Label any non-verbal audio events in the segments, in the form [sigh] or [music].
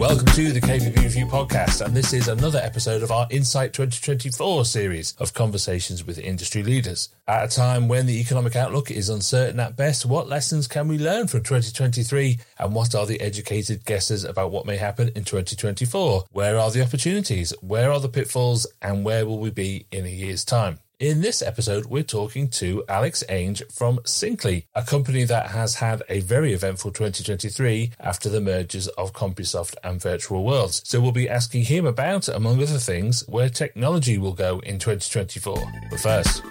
Welcome to the KBB Review podcast, and this is another episode of our Insight 2024 series of conversations with industry leaders. At a time when the economic outlook is uncertain at best, what lessons can we learn from 2023, and what are the educated guesses about what may happen in 2024? Where are the opportunities? Where are the pitfalls? And where will we be in a year's time? In this episode, we're talking to Alex Ainge from Cyncly, a company that has had a very eventful 2023 after the mergers of Compusoft and Virtual Worlds. So we'll be asking him about, among other things, where technology will go in 2024. But first,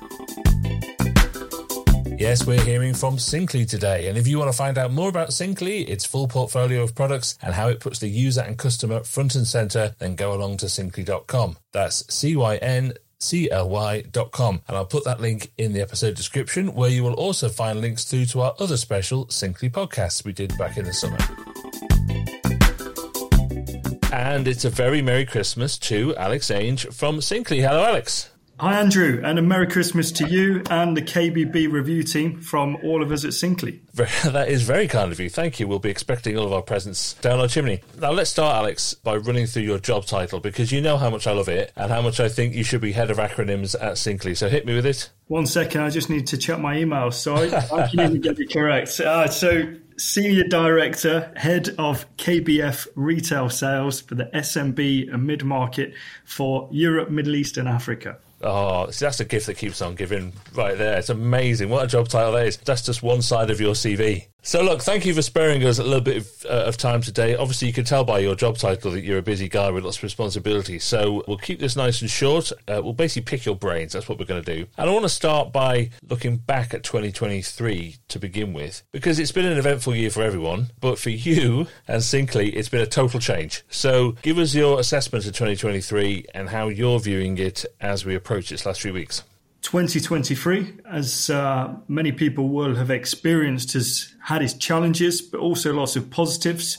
Yes, we're hearing from Cyncly today. And if you want to find out more about Cyncly, its full portfolio of products, and how it puts the user and customer front and center, then go along to cyncly.com. That's C Y N cly.com. And I'll put that link in the episode description, where you will also find links through to our other special Cyncly podcasts we did back in the summer. And it's a very Merry Christmas to Alex Ainge from Cyncly. Hello, Alex. Hi, Andrew, and a Merry Christmas to you and the KBB review team from all of us at Cyncly. [laughs] That is very kind of you. Thank you. We'll be expecting all of our presents down our chimney. Now, let's start, Alex, by running through your job title because you know how much I love it and how much I think you should be head of acronyms at Cyncly. So hit me with it. One second, I just need to check my email so I, I can even get it correct. [laughs] Uh, so, Senior Director, Head of KBF Retail Sales for the SMB and Mid Market for Europe, Middle East, and Africa. Oh, see, that's a gift that keeps on giving right there. It's amazing. What a job title that is. That's just one side of your CV. So, look, thank you for sparing us a little bit of, uh, of, time today. Obviously, you can tell by your job title that you're a busy guy with lots of responsibilities. So, we'll keep this nice and short. Uh, we'll basically pick your brains. That's what we're going to do. And I want to start by looking back at 2023 to begin with, because it's been an eventful year for everyone. But for you and Cyncly, it's been a total change. So, give us your assessment of 2023 and how you're viewing it as we approach its last few weeks. 2023, as uh, many people will have experienced, has had its challenges, but also lots of positives.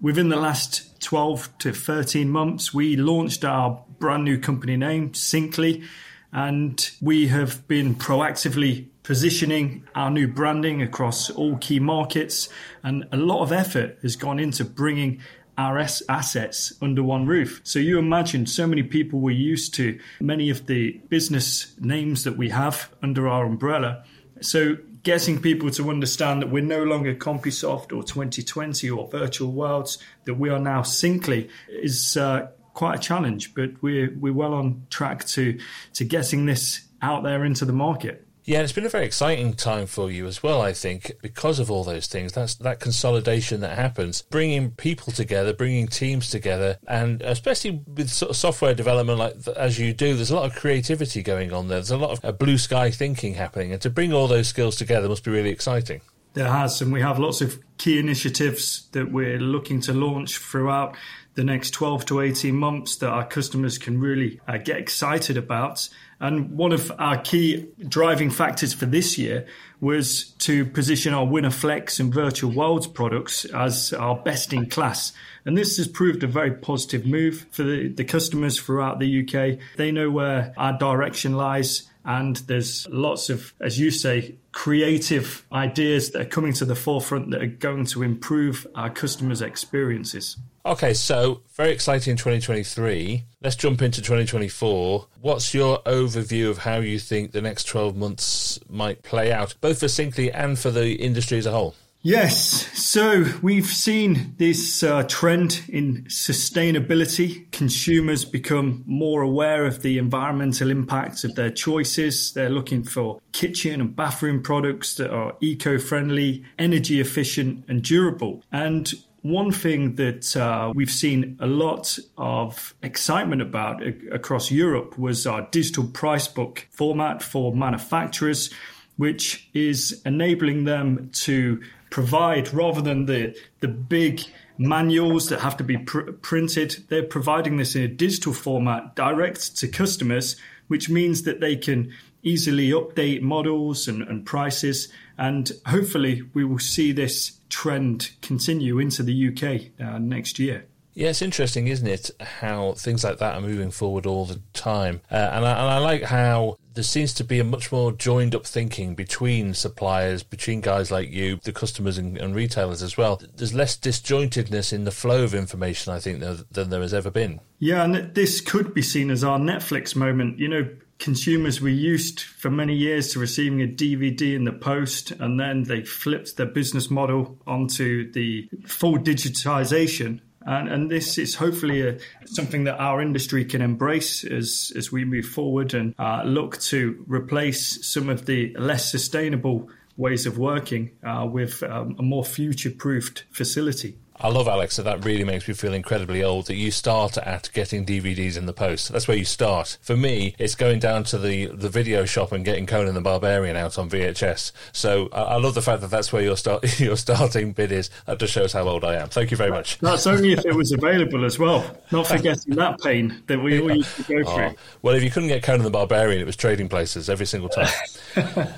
Within the last 12 to 13 months, we launched our brand new company name, Cyncly, and we have been proactively positioning our new branding across all key markets. And a lot of effort has gone into bringing our assets under one roof. So you imagine so many people were used to many of the business names that we have under our umbrella. So getting people to understand that we're no longer CompuSoft or 2020 or Virtual Worlds, that we are now Cyncly is uh, quite a challenge, but we're we're well on track to to getting this out there into the market. Yeah, it's been a very exciting time for you as well, I think, because of all those things. That's that consolidation that happens, bringing people together, bringing teams together, and especially with sort of software development like as you do, there's a lot of creativity going on there. There's a lot of uh, blue sky thinking happening, and to bring all those skills together must be really exciting. There has, and we have lots of key initiatives that we're looking to launch throughout the next 12 to 18 months that our customers can really uh, get excited about. And one of our key driving factors for this year was to position our Winner Flex and Virtual Worlds products as our best in class. And this has proved a very positive move for the, the customers throughout the UK. They know where our direction lies. And there's lots of, as you say, creative ideas that are coming to the forefront that are going to improve our customers' experiences. Okay, so very exciting 2023. Let's jump into 2024. What's your overview of how you think the next 12 months might play out, both for Cyncly and for the industry as a whole? Yes, so we've seen this uh, trend in sustainability. Consumers become more aware of the environmental impacts of their choices. They're looking for kitchen and bathroom products that are eco friendly, energy efficient, and durable. And one thing that uh, we've seen a lot of excitement about across Europe was our digital price book format for manufacturers, which is enabling them to provide rather than the the big manuals that have to be pr- printed. They're providing this in a digital format direct to customers, which means that they can easily update models and, and prices. And hopefully, we will see this trend continue into the UK uh, next year. Yeah, it's interesting, isn't it, how things like that are moving forward all the time. Uh, and, I, and I like how there seems to be a much more joined up thinking between suppliers, between guys like you, the customers and, and retailers as well. There's less disjointedness in the flow of information, I think, than, than there has ever been. Yeah, and this could be seen as our Netflix moment. You know, consumers were used for many years to receiving a DVD in the post, and then they flipped their business model onto the full digitization. And, and this is hopefully a, something that our industry can embrace as, as we move forward and uh, look to replace some of the less sustainable ways of working uh, with um, a more future proofed facility. I love Alex, so that really makes me feel incredibly old that you start at getting DVDs in the post. That's where you start. For me, it's going down to the, the video shop and getting Conan the Barbarian out on VHS. So I, I love the fact that that's where your start [laughs] your starting bid is. That just shows how old I am. Thank you very much. That's only if it was available as well. Not forgetting that pain that we all used to go [laughs] ah. through. Oh, well, if you couldn't get Conan the Barbarian, it was trading places every single time. [laughs]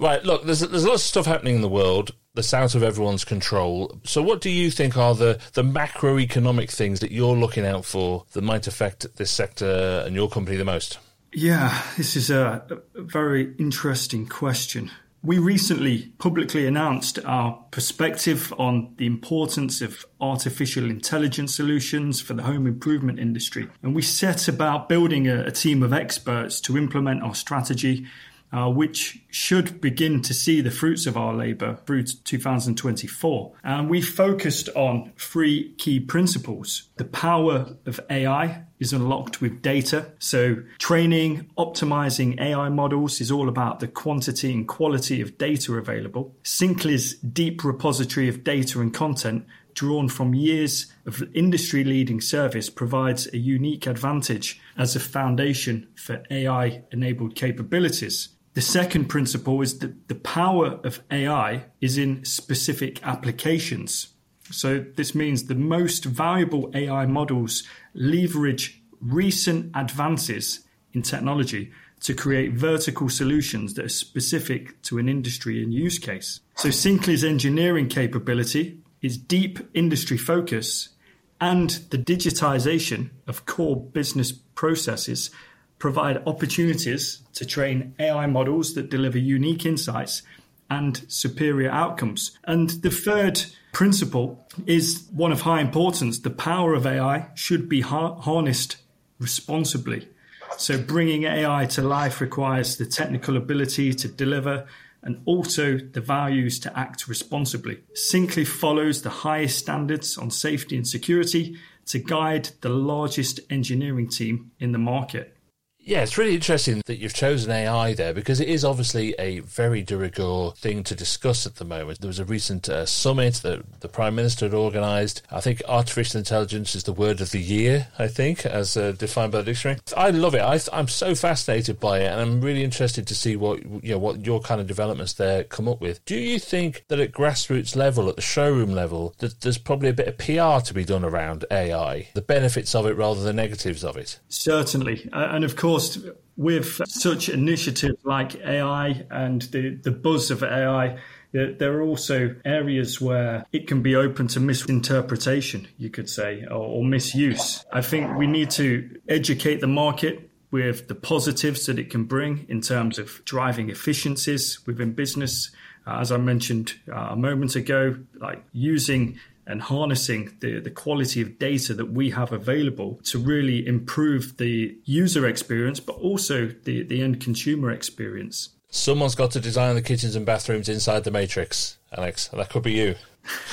Right, look, there's there's lots of stuff happening in the world that's out of everyone's control. So, what do you think are the the macroeconomic things that you're looking out for that might affect this sector and your company the most? Yeah, this is a, a very interesting question. We recently publicly announced our perspective on the importance of artificial intelligence solutions for the home improvement industry. And we set about building a, a team of experts to implement our strategy uh, which should begin to see the fruits of our labour through 2024. And we focused on three key principles. The power of AI is unlocked with data. So, training, optimizing AI models is all about the quantity and quality of data available. Cyncly's deep repository of data and content drawn from years of industry leading service provides a unique advantage as a foundation for AI enabled capabilities. The second principle is that the power of AI is in specific applications. So, this means the most valuable AI models leverage recent advances in technology to create vertical solutions that are specific to an industry and use case. So, Cyncly's engineering capability its deep industry focus and the digitization of core business processes provide opportunities to train AI models that deliver unique insights and superior outcomes. And the third principle is one of high importance. The power of AI should be harnessed responsibly. So, bringing AI to life requires the technical ability to deliver and also the values to act responsibly. Cyncly follows the highest standards on safety and security to guide the largest engineering team in the market. Yeah, it's really interesting that you've chosen AI there because it is obviously a very de rigueur thing to discuss at the moment. There was a recent uh, summit that the Prime Minister had organised. I think artificial intelligence is the word of the year, I think, as uh, defined by the dictionary. I love it. I, am so fascinated by it and I'm really interested to see what, you know, what your kind of developments there come up with. Do you think that at grassroots level, at the showroom level, that there's probably a bit of PR to be done around AI, the benefits of it rather than the negatives of it? Certainly. Uh, and of course, course, with such initiatives like AI and the, the buzz of AI, there are also areas where it can be open to misinterpretation, you could say, or, or misuse. I think we need to educate the market with the positives that it can bring in terms of driving efficiencies within business. Uh, as I mentioned uh, a moment ago, like using and harnessing the, the quality of data that we have available to really improve the user experience, but also the, the end consumer experience. Someone's got to design the kitchens and bathrooms inside the Matrix, Alex. That could be you.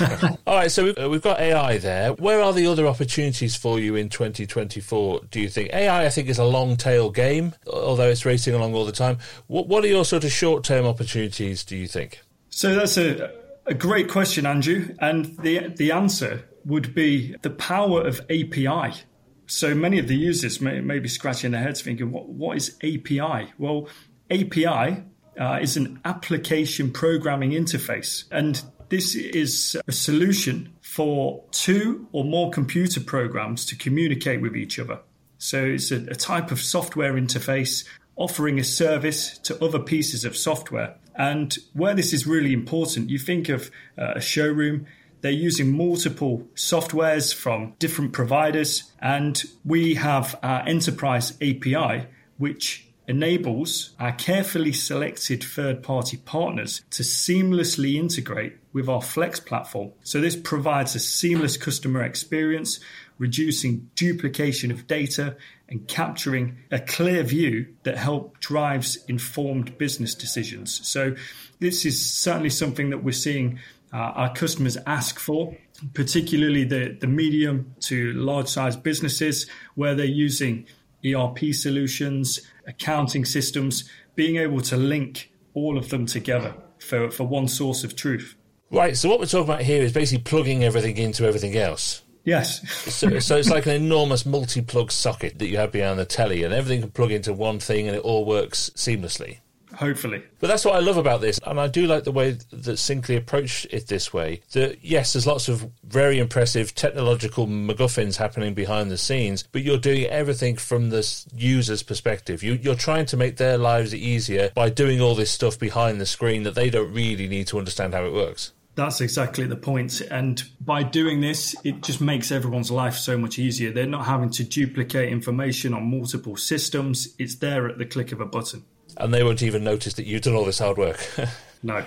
[laughs] All right, so we've, uh, we've got AI there. Where are the other opportunities for you in 2024, do you think? AI, I think, is a long tail game, although it's racing along all the time. What, what are your sort of short term opportunities, do you think? So that's a a great question, Andrew. And the, the answer would be the power of API. So many of the users may, may be scratching their heads thinking, what, what is API? Well, API uh, is an application programming interface. And this is a solution for two or more computer programs to communicate with each other. So it's a, a type of software interface offering a service to other pieces of software. And where this is really important, you think of uh, a showroom, They're using multiple softwares from different providers, and we have our enterprise API, which enables our carefully selected third party partners to seamlessly integrate with our Flex platform. So, this provides a seamless customer experience, reducing duplication of data and capturing a clear view that help drives informed business decisions. So, this is certainly something that we're seeing uh, our customers ask for, particularly the, the medium to large size businesses where they're using ERP solutions, accounting systems, being able to link all of them together for, for one source of truth. Right. So what we're talking about here is basically plugging everything into everything else. Yes. so, so it's like an enormous multi-plug socket that you have behind the telly, and everything can plug into one thing, and it all works seamlessly hopefully. But that's what I love about this, and I do like the way that Cyncly approached it this way. That yes, there's lots of very impressive technological MacGuffins happening behind the scenes, but you're doing everything from the user's perspective. You, you're trying to make their lives easier by doing all this stuff behind the screen that they don't really need to understand how it works. That's exactly the point. And by doing this, it just makes everyone's life so much easier. They're not having to duplicate information on multiple systems, it's there at the click of a button and they won't even notice that you've done all this hard work. [laughs] no.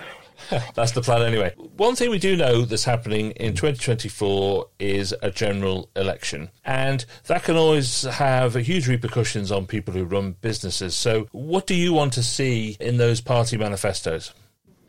[laughs] That's the plan anyway. One thing we do know that's happening in 2024 is a general election. And that can always have huge repercussions on people who run businesses. So, what do you want to see in those party manifestos?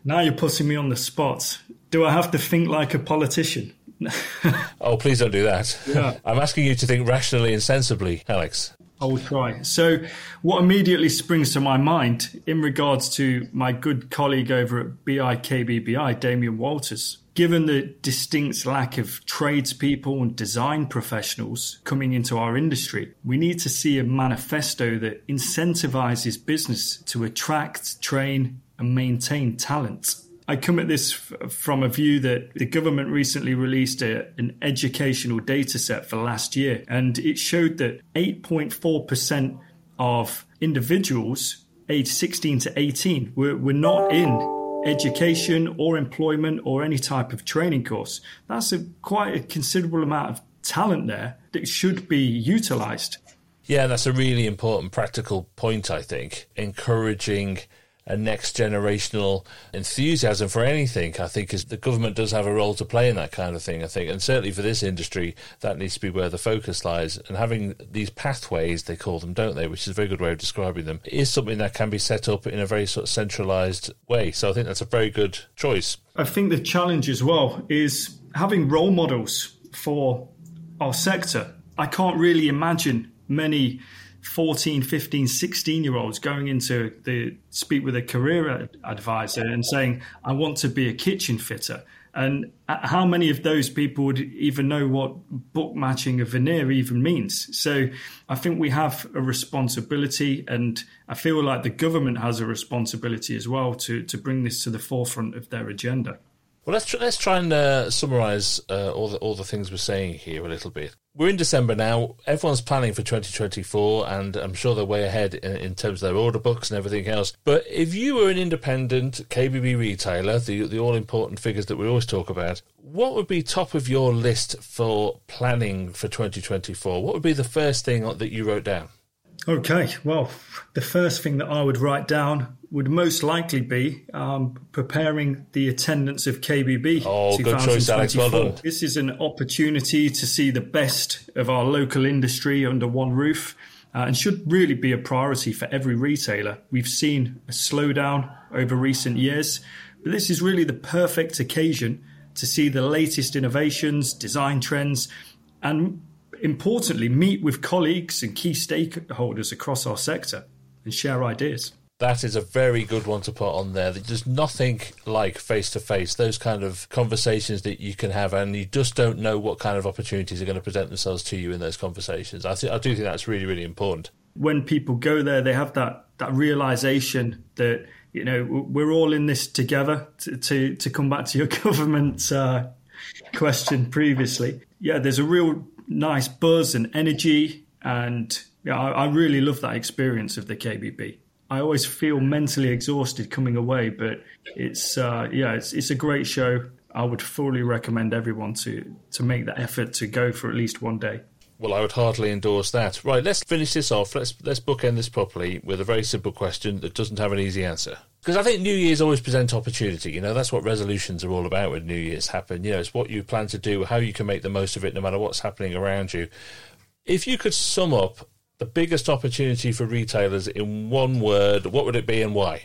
Now you're putting me on the spot. Do I have to think like a politician? [laughs] oh, please don't do that. Yeah. I'm asking you to think rationally and sensibly, Alex. I will try. So, what immediately springs to my mind in regards to my good colleague over at BIKBBI, Damian Walters, given the distinct lack of tradespeople and design professionals coming into our industry, we need to see a manifesto that incentivizes business to attract, train, and maintain talent. I come at this f- from a view that the government recently released a, an educational data set for last year, and it showed that 8.4% of individuals aged 16 to 18 were, were not in education or employment or any type of training course. That's a quite a considerable amount of talent there that should be utilized. Yeah, that's a really important practical point, I think. Encouraging a next generational enthusiasm for anything. I think is the government does have a role to play in that kind of thing. I think, and certainly for this industry, that needs to be where the focus lies. And having these pathways, they call them, don't they? Which is a very good way of describing them. Is something that can be set up in a very sort of centralized way. So I think that's a very good choice. I think the challenge as well is having role models for our sector. I can't really imagine many 14, 15, 16 year olds going into the speak with a career advisor and saying, I want to be a kitchen fitter. And uh, how many of those people would even know what book matching a veneer even means? So I think we have a responsibility, and I feel like the government has a responsibility as well to, to bring this to the forefront of their agenda. Well, let's try, let's try and uh, summarise uh, all the all the things we're saying here a little bit. We're in December now. Everyone's planning for 2024, and I'm sure they're way ahead in, in, terms of their order books and everything else. But if you were an independent KBB retailer, the the all important figures that we always talk about, what would be top of your list for planning for 2024? What would be the first thing that you wrote down? Okay, well, the first thing that I would write down would most likely be um, preparing the attendance of KBB. Oh, good choice, Alex. Well done. This is an opportunity to see the best of our local industry under one roof. Uh, and should really be a priority for every retailer. We've seen a slowdown over recent years, but this is really the perfect occasion to see the latest innovations, design trends, and importantly, meet with colleagues and key stakeholders across our sector and share ideas. That is a very good one to put on there. There's nothing like face to face, those kind of conversations that you can have, and you just don't know what kind of opportunities are going to present themselves to you in those conversations. I, th- I do think that's really, really important. When people go there, they have that, that realization that, you know, we're all in this together to, to, to come back to your [laughs] government uh, question previously. Yeah, there's a real nice buzz and energy. And yeah, I, I really love that experience of the KBB. I always feel mentally exhausted coming away, but it's uh, yeah, it's it's a great show. I would fully recommend everyone to to make the effort to go for at least one day. Well, I would heartily endorse that. Right, let's finish this off. Let's let's bookend this properly with a very simple question that doesn't have an easy answer. Because I think New Year's always present opportunity. You know, that's what resolutions are all about when New Year's happen. You know, it's what you plan to do, how you can make the most of it, no matter what's happening around you. If you could sum up the biggest opportunity for retailers in one word, what would it be and why?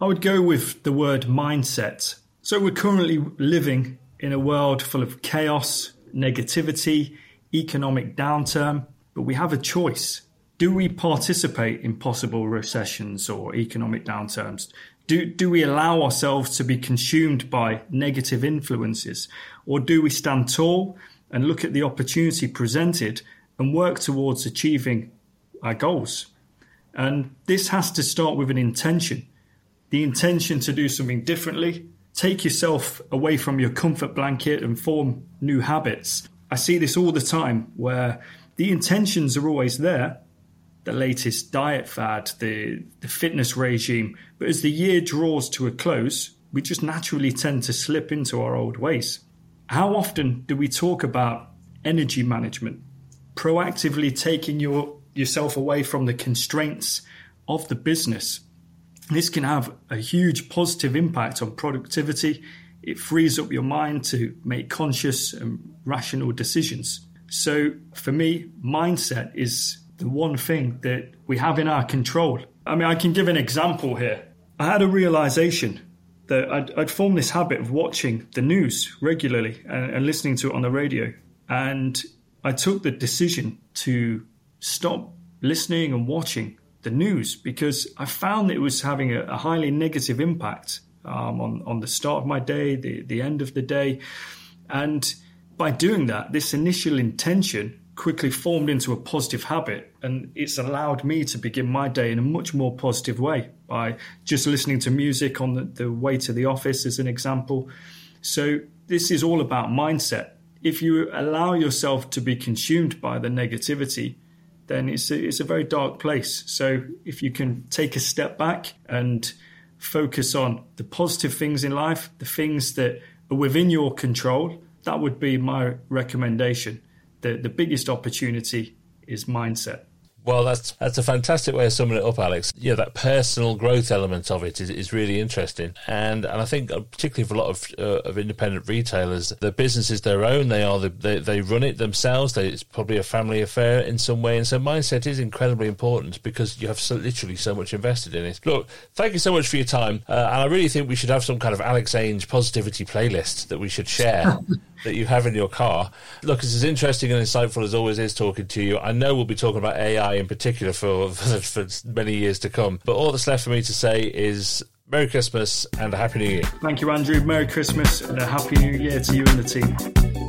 I would go with the word mindset. So we're currently living in a world full of chaos, negativity, economic downturn, but we have a choice. Do we participate in possible recessions or economic downturns? Do, do we allow ourselves to be consumed by negative influences? Or do we stand tall and look at the opportunity presented and work towards achieving our goals? And this has to start with an intention the intention to do something differently, take yourself away from your comfort blanket and form new habits. I see this all the time where the intentions are always there, the latest diet fad, the, the fitness regime, but as the year draws to a close, we just naturally tend to slip into our old ways. How often do we talk about energy management, proactively taking your, yourself away from the constraints of the business? This can have a huge positive impact on productivity it frees up your mind to make conscious and rational decisions. So for me, mindset is the one thing that we have in our control. I mean, I can give an example here. I had a realization that I'd, I'd formed this habit of watching the news regularly and, and listening to it on the radio. And I took the decision to stop listening and watching the news because I found it was having a, a highly negative impact um, on on the start of my day, the the end of the day, and by doing that, this initial intention quickly formed into a positive habit, and it's allowed me to begin my day in a much more positive way by just listening to music on the, the way to the office, as an example. So this is all about mindset. If you allow yourself to be consumed by the negativity, then it's a, it's a very dark place. So if you can take a step back and focus on the positive things in life, the things that are within your control. That would be my recommendation. The, the biggest opportunity is mindset. Well, that's that's a fantastic way of summing it up, Alex. Yeah, that personal growth element of it is, is really interesting, and and I think uh, particularly for a lot of uh, of independent retailers, the business is their own. They are the, they they run it themselves. They, it's probably a family affair in some way, and so mindset is incredibly important because you have so, literally so much invested in it. Look, thank you so much for your time, uh, and I really think we should have some kind of Alex Ainge positivity playlist that we should share. [laughs] that you have in your car. Look, it's as interesting and insightful as always is talking to you. I know we'll be talking about AI in particular [laughs] for, for, many years to come. But all that's left for me to say is Merry Christmas and a Happy New Year. Thank you, Andrew. Merry Christmas and a Happy New Year to you and the team.